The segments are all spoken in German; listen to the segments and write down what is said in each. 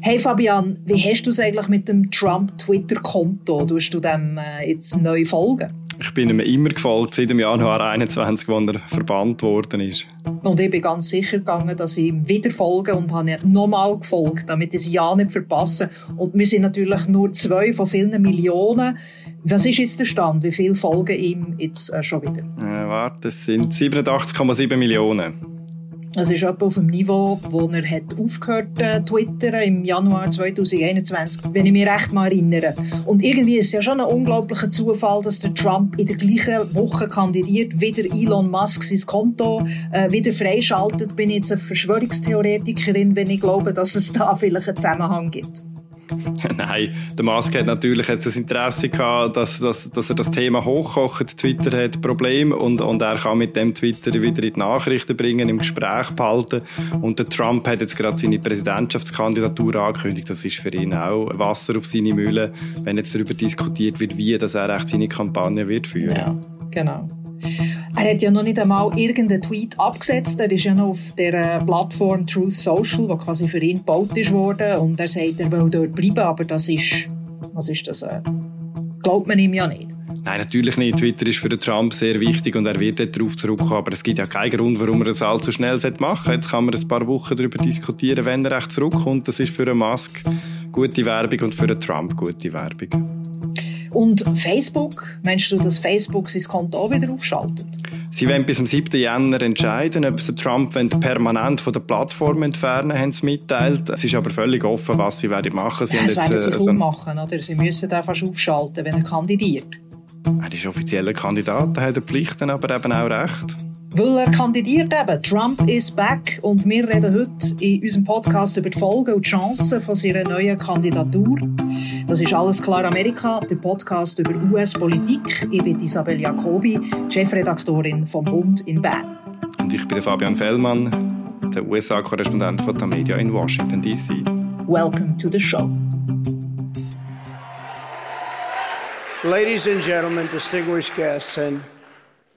Hey Fabian, wie hast du es eigentlich mit dem Trump-Twitter-Konto? Tust du dem äh, jetzt neu folgen? Ich bin ihm immer gefolgt, seit dem Januar 21, als er verbannt worden ist. Und ich bin ganz sicher gegangen, dass ich ihm wieder folge und habe ihm nochmal gefolgt, damit ich es ja nicht verpasse. Und wir sind natürlich nur zwei von vielen Millionen. Was ist jetzt der Stand? Wie viele folgen ihm jetzt äh, schon wieder? Äh, warte, es sind 87,7 Millionen. Das ist etwa auf dem Niveau, wo er hat aufgehört äh, twittern im Januar 2021, wenn ich mich recht mal erinnere. Und irgendwie ist es ja schon ein unglaublicher Zufall, dass der Trump in der gleichen Woche kandidiert, wieder Elon Musk sein Konto äh, wieder freischaltet. Bin ich jetzt eine Verschwörungstheoretikerin, wenn ich glaube, dass es da vielleicht einen Zusammenhang gibt. Nein, der Musk hat natürlich jetzt das Interesse gehabt, dass, dass, dass er das Thema hochkocht. Twitter hat Probleme und, und er kann mit dem Twitter wieder in die Nachrichten bringen, im Gespräch behalten. Und der Trump hat jetzt gerade seine Präsidentschaftskandidatur angekündigt. Das ist für ihn auch Wasser auf seine Mühle, wenn jetzt darüber diskutiert wird, wie dass er seine Kampagne wird führen. Ja, genau. Er hat ja noch nicht einmal irgendeinen Tweet abgesetzt. Er ist ja noch auf der Plattform Truth Social, die quasi für ihn gebaut ist worden. Und er sagt, er will dort bleiben, aber das ist, was ist das? Äh, glaubt man ihm ja nicht. Nein, natürlich nicht. Twitter ist für den Trump sehr wichtig und er wird darauf zurückkommen. Aber es gibt ja keinen Grund, warum er das allzu schnell machen sollte. Jetzt kann man ein paar Wochen darüber diskutieren, wenn er echt zurückkommt. Das ist für einen Musk gute Werbung und für einen Trump gute Werbung. Und Facebook, meinst du, dass Facebook sein Konto auch wieder aufschaltet? Sie werden bis zum 7. Jänner entscheiden, ob sie Trump permanent von der Plattform entfernen, haben sie mitteilt. Es ist aber völlig offen, was sie werden machen. Sie ja, das werden sie äh, machen, oder? Sie müssen da fast aufschalten, wenn er kandidiert. Er ist offizieller Kandidat, er hat Pflichten, aber eben auch Recht. Weil er kandidiert eben. Trump is back. Und wir reden heute in unserem Podcast über die Folgen und die Chancen von seiner neuen Kandidatur. Das ist «Alles klar Amerika», der Podcast über US-Politik. Ich bin Isabel Jacobi, Chefredaktorin vom Bund in Bern. Und ich bin Fabian Fellmann, der USA-Korrespondent von der Media in Washington, D.C. Welcome to the show. Ladies and gentlemen, distinguished guests, and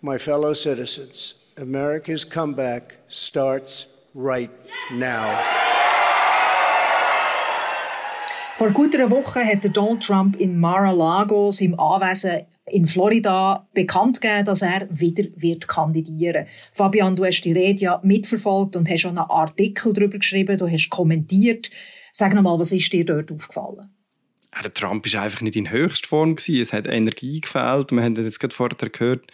my fellow citizens. America's comeback starts right now. Vor gut einer Woche hat Donald Trump in Mar-a-Lago, seinem Anwesen in Florida, bekannt gegeben, dass er wieder wird kandidieren Fabian, du hast die Rede ja mitverfolgt und hast schon einen Artikel darüber geschrieben, du hast kommentiert. Sag nochmal, was ist dir dort aufgefallen? Der Trump war einfach nicht in Höchstform. Es hat Energie gefehlt. Wir haben jetzt gerade vorher gehört,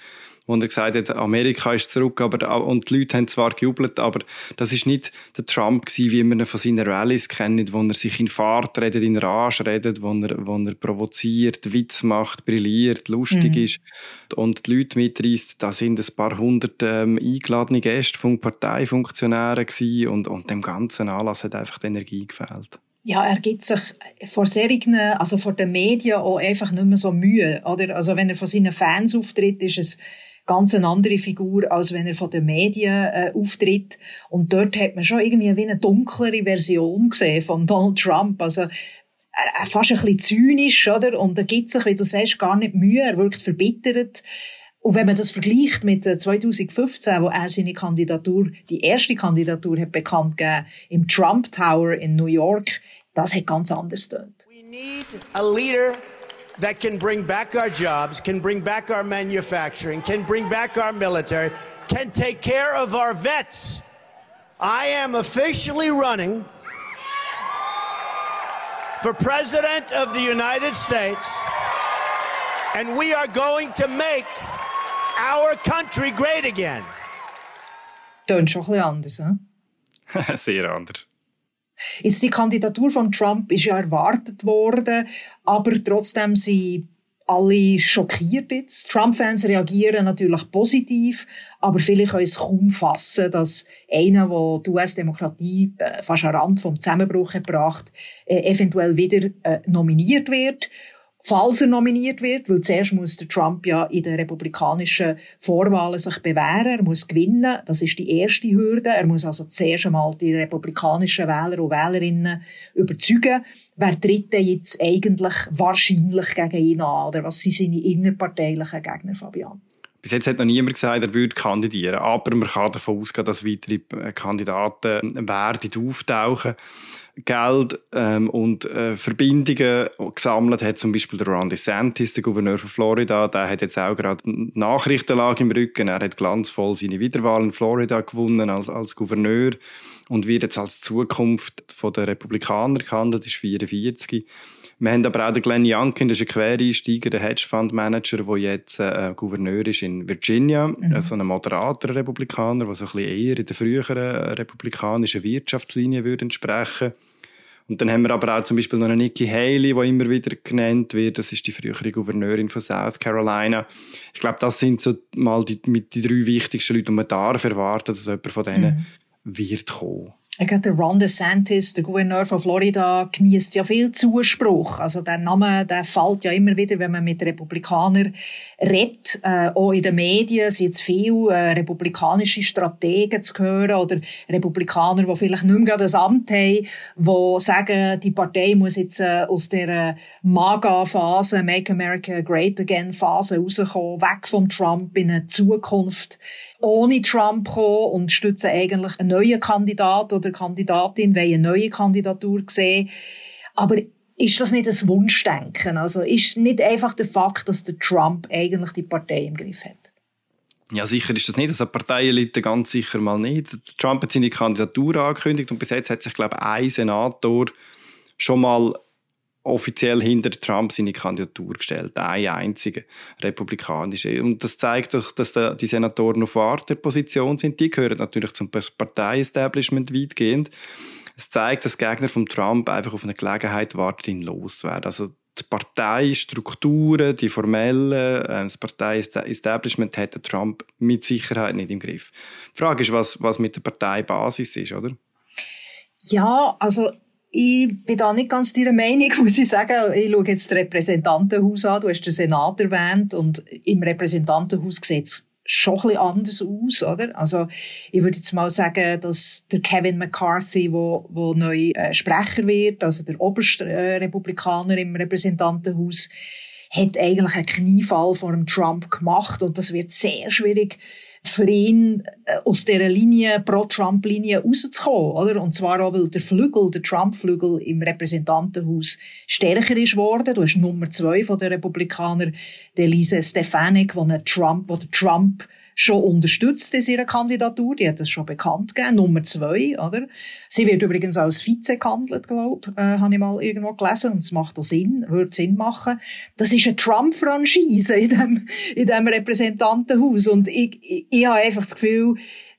wo er gesagt hat, Amerika ist zurück, aber, und die Leute haben zwar gejubelt, aber das ist nicht der Trump gewesen, wie man ihn von seinen Rallyes kennt, wo er sich in Fahrt redet, in Rage redet, wo er, wo er provoziert, Witz macht, brilliert, lustig mhm. ist und die Leute mitreißt. Da sind ein paar hundert ähm, eingeladene Gäste von Parteifunktionären gewesen und, und dem ganzen Anlass hat einfach die Energie gefehlt ja, er gibt sich vor solchen, also vor den Medien auch einfach nicht mehr so Mühe, oder? Also wenn er von seinen Fans auftritt, ist es ganz eine andere Figur, als wenn er von den Medien äh, auftritt. Und dort hat man schon irgendwie wie eine dunklere Version gesehen von Donald Trump. Also er, fast ein bisschen zynisch, oder? Und er gibt sich, wie du sagst, gar nicht Mühe. Er wirkt verbittert. Und wenn man das vergleicht mit 2015, äh, wo er seine Kandidatur, die erste Kandidatur hat bekannt gegeben, im Trump Tower in New York, das hat ganz anders tönt. We need a leader that can bring back our jobs, can bring back our manufacturing, can bring back our military, can take care of our vets. I am officially running for President of the United States, and we are going to make our country great again. Tönt schon ein bisschen anders, hm? Sehr anders. Jetzt die Kandidatur von Trump ist ja erwartet worden, aber trotzdem sind alle schockiert jetzt. Trump-Fans reagieren natürlich positiv, aber viele können es kaum fassen, dass einer, der die US-Demokratie äh, fast am Rand vom Zusammenbruch gebracht, äh, eventuell wieder äh, nominiert wird falls er nominiert wird, weil zuerst muss der Trump ja in den republikanischen Vorwahlen sich bewähren, er muss gewinnen, das ist die erste Hürde, er muss also zuerst einmal die republikanischen Wähler und Wählerinnen überzeugen, wer tritt denn jetzt eigentlich wahrscheinlich gegen ihn an, oder was sind seine innerparteilichen Gegner, Fabian? Bis jetzt hat noch niemand gesagt, er würde kandidieren. Aber man kann davon ausgehen, dass weitere Kandidaten werden auftauchen. Geld ähm, und äh, Verbindungen gesammelt hat. Zum Beispiel der Ron DeSantis, der Gouverneur von Florida, der hat jetzt auch gerade eine Nachrichtenlage im Rücken. Er hat glanzvoll seine Wiederwahl in Florida gewonnen als, als Gouverneur und wird jetzt als Zukunft der Republikaner gehandelt, ist 44. Wir haben aber auch den Glenn Youngkin, das ist ein Quereinsteiger, der Hedgefondsmanager, der jetzt äh, Gouverneur ist in Virginia, mhm. so also ein moderater Republikaner, der so ein bisschen eher in der früheren republikanischen Wirtschaftslinie würde entsprechen und dann haben wir aber auch zum Beispiel noch eine Nikki Haley, die immer wieder genannt wird. Das ist die frühere Gouverneurin von South Carolina. Ich glaube, das sind so mal die, die drei wichtigsten Leute, und man darf erwarten, dass jemand von denen mhm. wird kommen. Der Ron DeSantis, der Gouverneur von Florida, genießt ja viel Zuspruch. Also der Name, der fällt ja immer wieder, wenn man mit Republikanern redet. Äh, auch in den Medien sind jetzt viele äh, republikanische Strategen zu hören oder Republikaner, die vielleicht nicht mehr gerade das Amt haben, die sagen, die Partei muss jetzt äh, aus der MAGA-Phase, Make America Great Again-Phase rauskommen, weg vom Trump in eine Zukunft ohne Trump kommen und stützen eigentlich einen neuen Kandidat oder Kandidatin, wollen eine neue Kandidatur sehen. Aber ist das nicht ein Wunschdenken? Also ist nicht einfach der Fakt, dass der Trump eigentlich die Partei im Griff hat? Ja, sicher ist das nicht. Also Parteielite ganz sicher mal nicht. Trump hat seine Kandidatur angekündigt und bis jetzt hat sich, glaube ich, ein Senator schon mal offiziell hinter Trump seine Kandidatur gestellt, ein einzige republikanische. Und das zeigt doch, dass die Senatoren auf Warteposition sind. Die gehören natürlich zum Partei-Establishment weitgehend. Es zeigt, dass Gegner von Trump einfach auf eine Gelegenheit warten, ihn loszuwerden. Also die Parteistrukturen, die formellen, äh, das Partei-Establishment hat Trump mit Sicherheit nicht im Griff. Die Frage ist, was, was mit der Parteibasis ist, oder? Ja, also ich bin da nicht ganz deiner Meinung, muss ich sagen. Ich schaue jetzt das Repräsentantenhaus an. Du hast den Senat erwähnt und im Repräsentantenhaus sieht es schon ein bisschen anders aus, oder? Also, ich würde jetzt mal sagen, dass der Kevin McCarthy, wo, wo neu äh, Sprecher wird, also der oberste äh, Republikaner im Repräsentantenhaus, hat eigentlich einen Kniefall vor dem Trump gemacht und das wird sehr schwierig für ihn äh, aus dieser Linie, Pro-Trump-Linie rauszukommen, oder? Und zwar auch, weil der Flügel, der Trump-Flügel im Repräsentantenhaus stärker ist worden. Du hast Nummer zwei von den Republikanern, der Lise Stefanik, wo Trump, wo der Trump schon unterstützt in ihrer Kandidatur. Die hat das schon bekannt gegeben. Nummer zwei, oder? Sie wird übrigens als Vize gehandelt, glaube ich, äh, habe ich mal irgendwo gelesen. Und es macht auch Sinn, würde Sinn machen. Das ist eine Trump-Franchise in dem, in dem Repräsentantenhaus. Und ich, ich, ich habe einfach das Gefühl,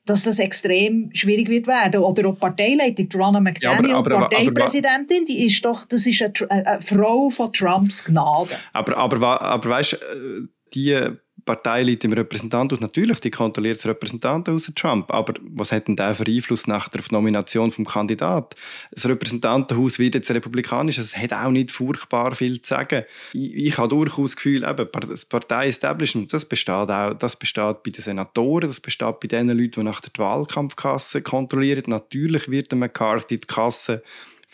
dass das extrem schwierig wird werden. Oder auch Parteileitung, Ronna McDaniel, ja, aber, aber, Parteipräsidentin, aber, die ist doch, das ist eine, eine, Frau von Trumps Gnade. Aber, aber, aber weißt, äh, die Partei liegt im Repräsentantenhaus. Natürlich, die kontrolliert das Repräsentantenhaus Trump. Aber was hat denn der für Einfluss auf die Nomination vom Kandidat? Das Repräsentantenhaus wird jetzt republikanisch. Es hat auch nicht furchtbar viel zu sagen. Ich, ich habe durchaus das Gefühl, eben, das Partei-Establishment, das besteht auch, das besteht bei den Senatoren, das besteht bei den Leuten, die nach der Wahlkampfkasse kontrollieren. Natürlich wird der McCarthy die Kasse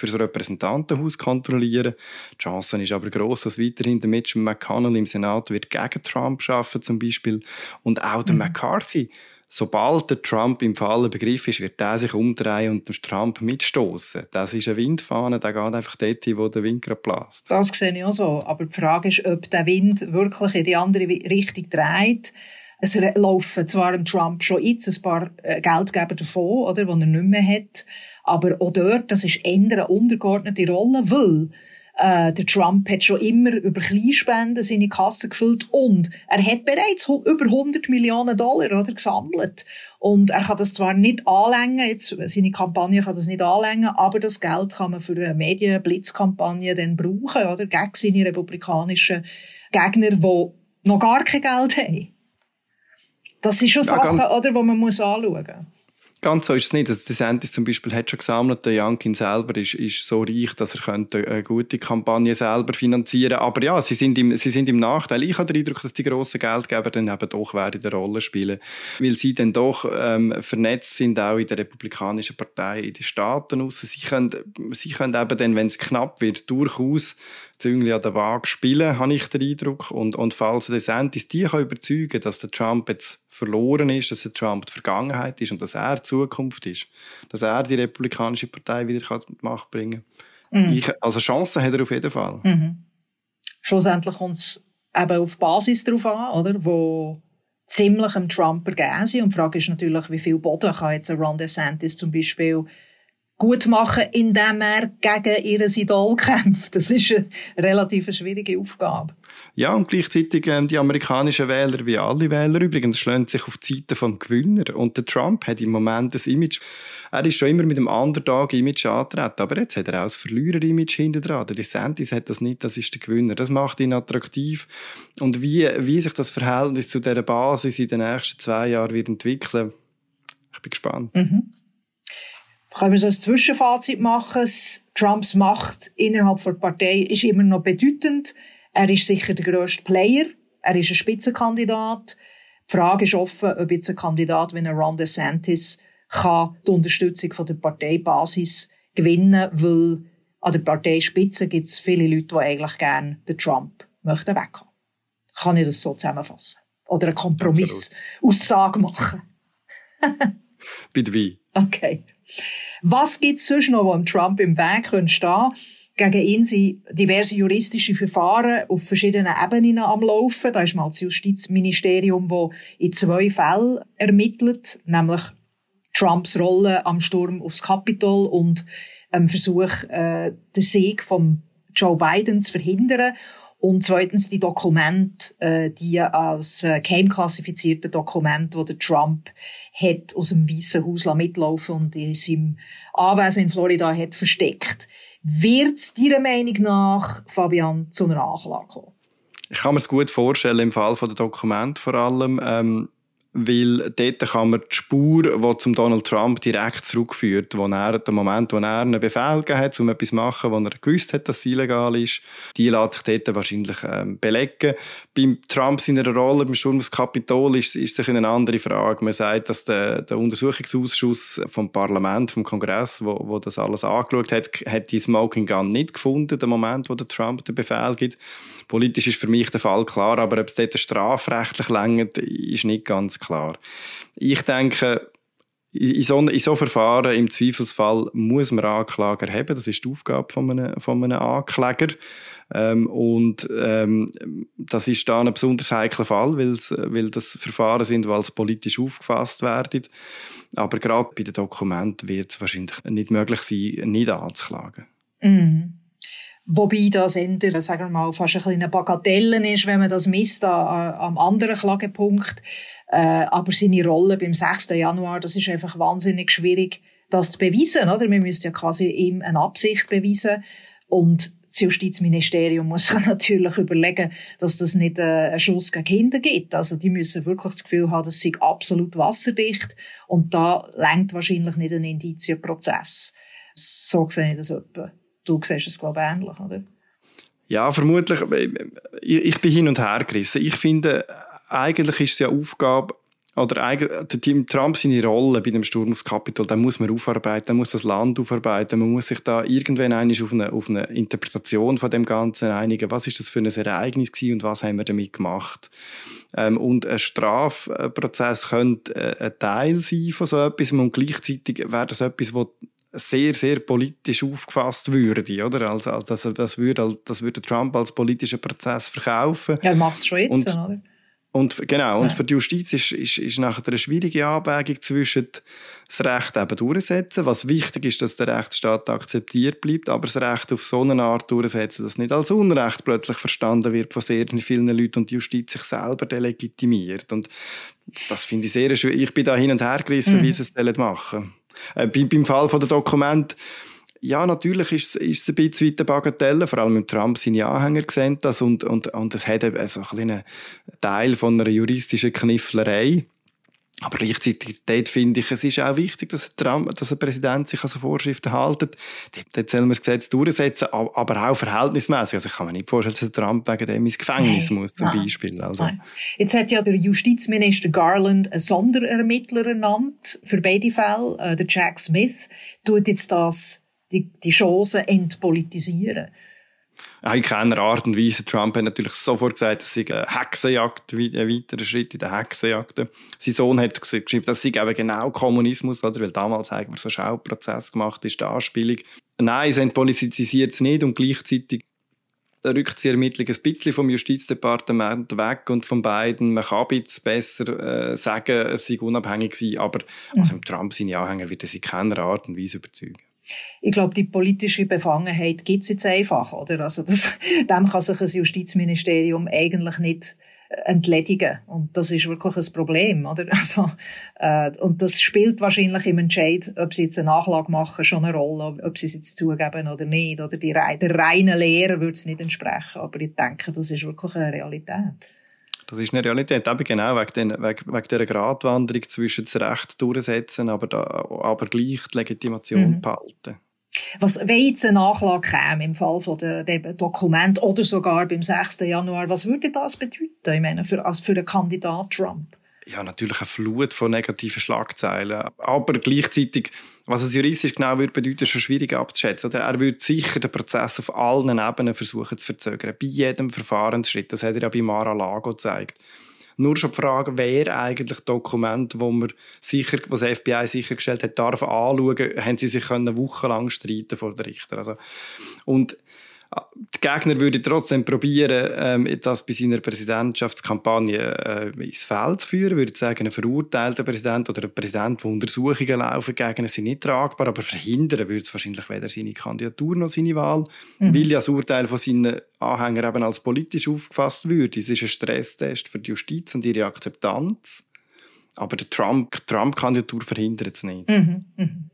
für das Repräsentantenhaus kontrollieren. Die Chance ist aber groß, dass weiterhin der Mitch McConnell im Senat wird gegen Trump schaffen zum Beispiel und auch der mhm. McCarthy. Sobald der Trump im Fall Begriff ist, wird er sich umdrehen und den Trump mitstoßen. Das ist eine Windfahne, der geht einfach dort hin, wo der Wind gerade bläst. Das sehe ich auch so. Aber die Frage ist, ob der Wind wirklich in die andere Richtung dreht. Es laufen zwar dem Trump schon jetzt ein paar äh, Geldgeber davon, oder, die er nicht mehr hat. Aber auch dort, das ist eher eine untergeordnete Rolle, weil äh, der Trump hat schon immer über Kleinspenden seine Kasse gefüllt und er hat bereits über 100 Millionen Dollar oder, gesammelt. Und er kann das zwar nicht anlängen, jetzt, seine Kampagne kann das nicht anlängen, aber das Geld kann man für eine Medienblitzkampagne dann brauchen, oder? Gegen seine republikanischen Gegner, die noch gar kein Geld haben. Das sind schon ja, Sachen, oder, die man muss anschauen muss. Ganz so ist es nicht. Also DeSantis zum Beispiel hat schon gesammelt, der Youngkin selber ist, ist so reich, dass er könnte eine gute Kampagne selber finanzieren Aber ja, sie sind, im, sie sind im Nachteil. Ich habe den Eindruck, dass die grossen Geldgeber dann eben doch werden eine Rolle spielen, weil sie dann doch ähm, vernetzt sind, auch in der Republikanischen Partei, in den Staaten raus. Sie können, sie können eben dann, wenn es knapp wird, durchaus Züngli an der Waage spielen, habe ich den Eindruck. Und, und falls DeSantis die kann überzeugen dass der Trump jetzt verloren ist, dass der Trump die Vergangenheit ist und dass er die Zukunft ist. Dass er die republikanische Partei wieder an die Macht bringen kann. Mhm. also Chancen hat er auf jeden Fall. Mhm. Schlussendlich kommt es eben auf Basis darauf an, oder? wo ziemlich dem Trump ergeben sind. Und die Frage ist natürlich, wie viel Boden kann jetzt Ron DeSantis zum Beispiel gut machen, indem er gegen ihr Idol kämpft. Das ist eine relativ schwierige Aufgabe. Ja, und gleichzeitig ähm, die amerikanischen Wähler, wie alle Wähler übrigens, schlagen sich auf die Seite vom Gewinner. Und der Trump hat im Moment das Image, er ist schon immer mit dem Underdog-Image angetreten, aber jetzt hat er auch das Verlierer-Image hinter dran. Der DeSantis hat das nicht, das ist der Gewinner. Das macht ihn attraktiv. Und wie, wie sich das Verhältnis zu dieser Basis in den nächsten zwei Jahren wird entwickeln, ich bin gespannt. Mhm können wir so ein Zwischenfazit machen. Trumps Macht innerhalb der Partei ist immer noch bedeutend. Er ist sicher der grösste Player. Er ist ein Spitzenkandidat. Die Frage ist offen, ob jetzt ein Kandidat wie Ron DeSantis kann die Unterstützung von der Parteibasis gewinnen, weil an der Parteispitze gibt es viele Leute, die eigentlich gerne den Trump möchten weghaben. Kann ich das so zusammenfassen? Oder eine Kompromissaussage machen? Bitte wie? Okay. Was gibt es sonst noch, wo Trump im Weg stehen Gegen ihn sind diverse juristische Verfahren auf verschiedenen Ebenen am Laufen. Da ist mal das Justizministerium, das in zwei Fällen ermittelt, nämlich Trumps Rolle am Sturm aufs Kapitol und ähm, Versuch, äh, den Sieg von Joe Biden zu verhindern. Und zweitens die Dokumente, äh, die als äh, geheim klassifizierte Dokumente, die Trump hat aus dem Weißen Haus mitlaufen und in seinem Anwesen in Florida hat versteckt. Wird deiner Meinung nach, Fabian, zu einer Anklage kommen? Ich kann mir es gut vorstellen, im Fall der Dokumente vor allem. Ähm weil dort kann man die Spur, die zum Donald Trump direkt zurückführt, wo er, der Moment, wo er einen Befehl hat, um etwas zu machen, wo er gewusst hat, dass es illegal ist, die lässt sich dort wahrscheinlich ähm, belegen. Beim Trump seiner Rolle beim Sturm aufs Kapitol ist, ist sich eine andere Frage. Man sagt, dass der, der Untersuchungsausschuss vom Parlament, vom Kongress, wo, wo das alles angeschaut hat, hat die Smoking Gun nicht gefunden, der Moment, wo der Trump den Befehl gibt. Politisch ist für mich der Fall klar, aber ob es dort strafrechtlich längert, ist nicht ganz klar. Ich denke, in so, in so Verfahren im Zweifelsfall muss man Anklage erheben. Das ist die Aufgabe von einem, von einem Ankläger. Ähm, und ähm, das ist dann ein besonders heikler Fall, weil das Verfahren sind, weil es politisch aufgefasst werden. Aber gerade bei den Dokumenten wird es wahrscheinlich nicht möglich sein, nicht anzuklagen. Mhm. Wobei das eher, sagen wir mal, fast ein bisschen eine Bagatelle ist, wenn man das misst am anderen Klagepunkt. Äh, aber seine Rolle beim 6. Januar, das ist einfach wahnsinnig schwierig, das zu beweisen, oder? Wir müssen ja quasi ihm eine Absicht beweisen. Und das Justizministerium muss sich natürlich überlegen, dass das nicht äh, einen Schuss gegen Kinder gibt. Also die müssen wirklich das Gefühl haben, das sei absolut wasserdicht und da lenkt wahrscheinlich nicht ein Indizienprozess. So sehe ich das etwa. Du siehst es, glaube ich, ähnlich, oder? Ja, vermutlich. Ich bin hin und her gerissen. Ich finde, eigentlich ist es ja Aufgabe, oder der Trump seine Rolle bei dem Sturm aufs Kapitol, da muss man aufarbeiten, da muss das Land aufarbeiten, man muss sich da irgendwann auf eine, auf eine Interpretation von dem Ganzen einigen. Was ist das für ein Ereignis gewesen und was haben wir damit gemacht? Ähm, und ein Strafprozess könnte äh, ein Teil sein von so etwas und gleichzeitig wäre das etwas, was sehr, sehr politisch aufgefasst würde, oder? Also, also das, würde, das würde Trump als politischen Prozess verkaufen. Er macht es schon jetzt, und, oder? Und, genau, und für die Justiz ist, ist, ist nachher eine schwierige Abwägung zwischen das Recht eben durchsetzen, was wichtig ist, dass der Rechtsstaat akzeptiert bleibt, aber das Recht auf so eine Art durchsetzen, dass nicht als Unrecht plötzlich verstanden wird von sehr vielen Leuten und die Justiz sich selber delegitimiert. Und das finde ich sehr schwierig. Ich bin da hin und her gerissen, mhm. wie sie es machen äh, beim Fall von der Dokument ja, natürlich ist, ist es ein bisschen weit eine Bagatelle, vor allem mit Trump seine Anhänger sehen das und, und, und es hat eben so einen Teil von einer juristischen Knifflerei. Aber gleichzeitig finde ich, es ist auch wichtig, dass, Trump, dass ein Präsident sich an so Vorschriften hält. Dort soll man das Gesetz durchsetzen, aber auch verhältnismäßig. Also ich kann mir nicht vorstellen, dass Trump wegen dem ins Gefängnis Nein. muss, zum Nein. Beispiel. Also. Nein. Jetzt hat ja der Justizminister Garland einen Sonderermittler ernannt für beide Fälle. Äh, der Jack Smith tut jetzt das, die, die Chancen entpolitisieren. In keiner Art und Weise. Trump hat natürlich sofort gesagt, es sei eine Hexenjagd, ein weiterer Schritt in der Hexenjagd. Sein Sohn hat geschrieben, das sei eben genau Kommunismus, oder? weil damals haben wir so einen Schauprozess gemacht, ist die Anspielung. Nein, sie politisiert es nicht und gleichzeitig rückt sie Ermittlungen ein bisschen vom Justizdepartement weg und von beiden. Man kann ein bisschen besser äh, sagen, es sei unabhängig gewesen, aber mhm. also Trump seine Anhänger wird es in keiner Art und Weise überzeugen. Ich glaube, die politische Befangenheit gibt es jetzt einfach, oder? Also das, dem kann sich ein Justizministerium eigentlich nicht entledigen. Und das ist wirklich ein Problem, oder? Also, äh, und das spielt wahrscheinlich im Entscheid, ob sie jetzt eine Nachlage machen, schon eine Rolle, ob sie es jetzt zugeben oder nicht. Oder die, der reinen Lehre würde es nicht entsprechen. Aber ich denke, das ist wirklich eine Realität. Das ist eine Realität, eben genau wegen, den, wegen, wegen dieser Gratwanderung zwischen das Recht durchsetzen, aber, da, aber gleich die Legitimation mhm. behalten. Was, wenn jetzt eine Nachlage käme im Fall von dem Dokument oder sogar beim 6. Januar, was würde das bedeuten, ich meine, für, also für den Kandidat Trump? Ja, natürlich eine Flut von negativen Schlagzeilen. Aber gleichzeitig, was es juristisch genau würde bedeuten, ist schon schwierig abzuschätzen. Er würde sicher den Prozess auf allen Ebenen versuchen zu verzögern. Bei jedem Verfahrensschritt. Das hat er ja bei Mar-a-Lago gezeigt. Nur schon die Frage, wer eigentlich Dokumente, wo man sicher, was das FBI sichergestellt hat, darf anschauen, haben sie sich können wochenlang streiten vor den Richter. Also, und die Gegner würden trotzdem probieren, ähm, das bei seiner Präsidentschaftskampagne äh, ins Feld zu führen. Würde sagen, ein verurteilter Präsident oder ein Präsident, wo Untersuchungen laufen gegen ihn, sind nicht tragbar, aber verhindern würde es wahrscheinlich weder seine Kandidatur noch seine Wahl, mhm. weil ja das Urteil von seinen Anhängern eben als politisch aufgefasst würde. Es ist ein Stresstest für die Justiz und ihre Akzeptanz. Aber die Trump-Kandidatur Trump verhindert es nicht. Mhm. Mhm.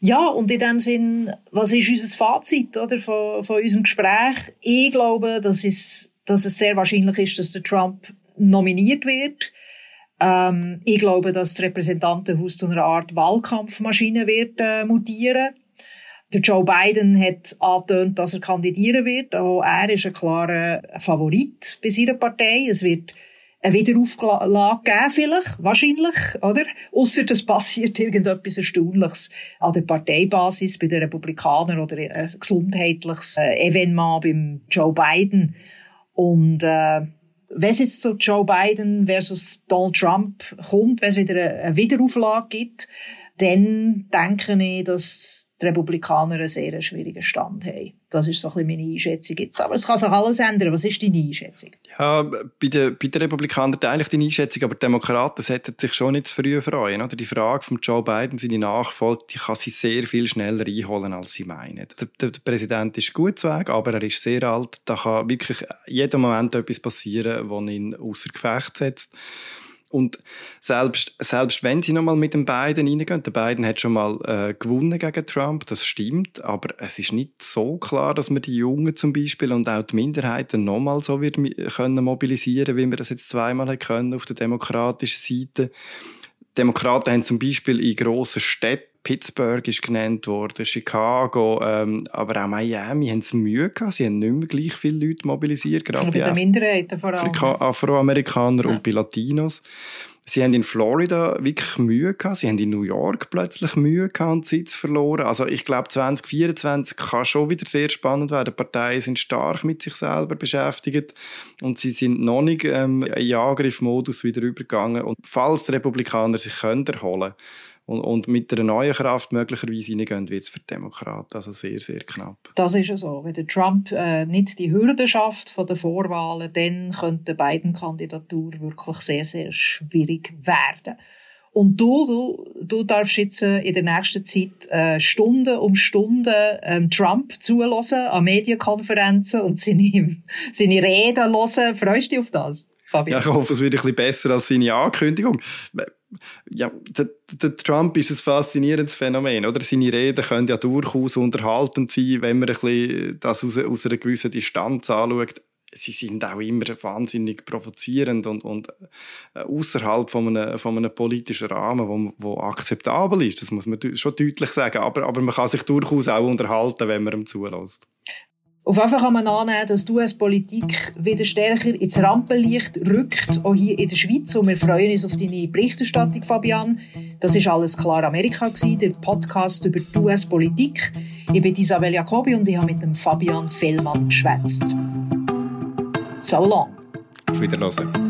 Ja, und in dem Sinn, was ist unser Fazit oder, von, von unserem Gespräch? Ich glaube, dass es, dass es sehr wahrscheinlich ist, dass der Trump nominiert wird. Ähm, ich glaube, dass das Repräsentantenhaus zu einer Art Wahlkampfmaschine wird äh, mutieren. Der Joe Biden hat angetönt, dass er kandidieren wird. Auch er ist ein klarer Favorit bei seiner Partei. Es wird eine Wiederauflage geben, vielleicht, wahrscheinlich, oder? Ausser es passiert irgendetwas Erstaunliches an der Parteibasis bei den Republikanern oder ein gesundheitliches äh, Evenement beim Joe Biden. Und äh, wenn es jetzt zu Joe Biden versus Donald Trump kommt, wenn es wieder eine Wiederauflage gibt, dann denke ich, dass die Republikaner einen sehr schwierigen Stand haben. Das ist so ein bisschen meine Einschätzung jetzt. Aber es kann sich alles ändern. Was ist deine Einschätzung? Ja, bei den, bei den Republikanern teile ich deine Einschätzung, aber die Demokraten sollten sich schon nicht zu früh freuen. Oder? Die Frage von Joe Biden, seine Nachfolge, die kann sie sehr viel schneller einholen, als sie meinen. Der, der, der Präsident ist gut zu Weg, aber er ist sehr alt. Da kann wirklich jeden Moment etwas passieren, das ihn außer Gefecht setzt. Und selbst, selbst wenn sie nochmal mit den beiden reingehen, der Biden hat schon mal äh, gewonnen gegen Trump, das stimmt, aber es ist nicht so klar, dass man die Jungen zum Beispiel und auch die Minderheiten nochmal so wird können mobilisieren, wie wir das jetzt zweimal können auf der demokratischen Seite. Demokraten haben zum Beispiel in grossen Städten Pittsburgh ist genannt worden, Chicago, ähm, aber auch Miami haben es Mühe gehabt. Sie haben nicht mehr gleich viele Leute mobilisiert. Gerade bei den Minderheiten vor allem. Afroamerikaner ja. und bei Latinos. Sie haben in Florida wirklich Mühe gehabt. Sie haben in New York plötzlich Mühe gehabt und Sitz verloren. Also ich glaube, 2024 kann schon wieder sehr spannend werden. Die Parteien sind stark mit sich selber beschäftigt und sie sind noch nicht ähm, in Angriffmodus wieder übergegangen. Und falls die Republikaner sich können erholen können, und, und mit einer neuen Kraft möglicherweise reingehen, wird es für die Demokraten also sehr, sehr knapp. Das ist ja so. Wenn der Trump äh, nicht die Hürde schafft von den Vorwahlen, dann könnte beiden Kandidatur wirklich sehr, sehr schwierig werden. Und du, du, du darfst jetzt äh, in der nächsten Zeit äh, Stunden um Stunden ähm, Trump zulassen an Medienkonferenzen und seine, seine Reden hören. Freust du dich auf das? Fabian? Ja, ich hoffe, es wird ein bisschen besser als seine Ankündigung ja, der, der, Trump ist ein faszinierendes Phänomen, oder? Seine Reden können ja durchaus unterhaltend sein, wenn man ein bisschen das aus, aus einer gewissen Distanz anschaut. Sie sind auch immer wahnsinnig provozierend und, und äh, außerhalb von einem, von einem politischen Rahmen, wo, wo akzeptabel ist. Das muss man schon deutlich sagen. Aber, aber man kann sich durchaus auch unterhalten, wenn man ihm zulässt. Auf jeden Fall kann man annehmen, dass die US-Politik wieder stärker ins Rampenlicht rückt, auch hier in der Schweiz. Und wir freuen uns auf deine Berichterstattung, Fabian. Das ist alles klar Amerika gewesen, der Podcast über die US-Politik. Ich bin Isabel Jacobi und ich habe mit dem Fabian Fellmann geschwätzt. So long. Auf Wiedersehen.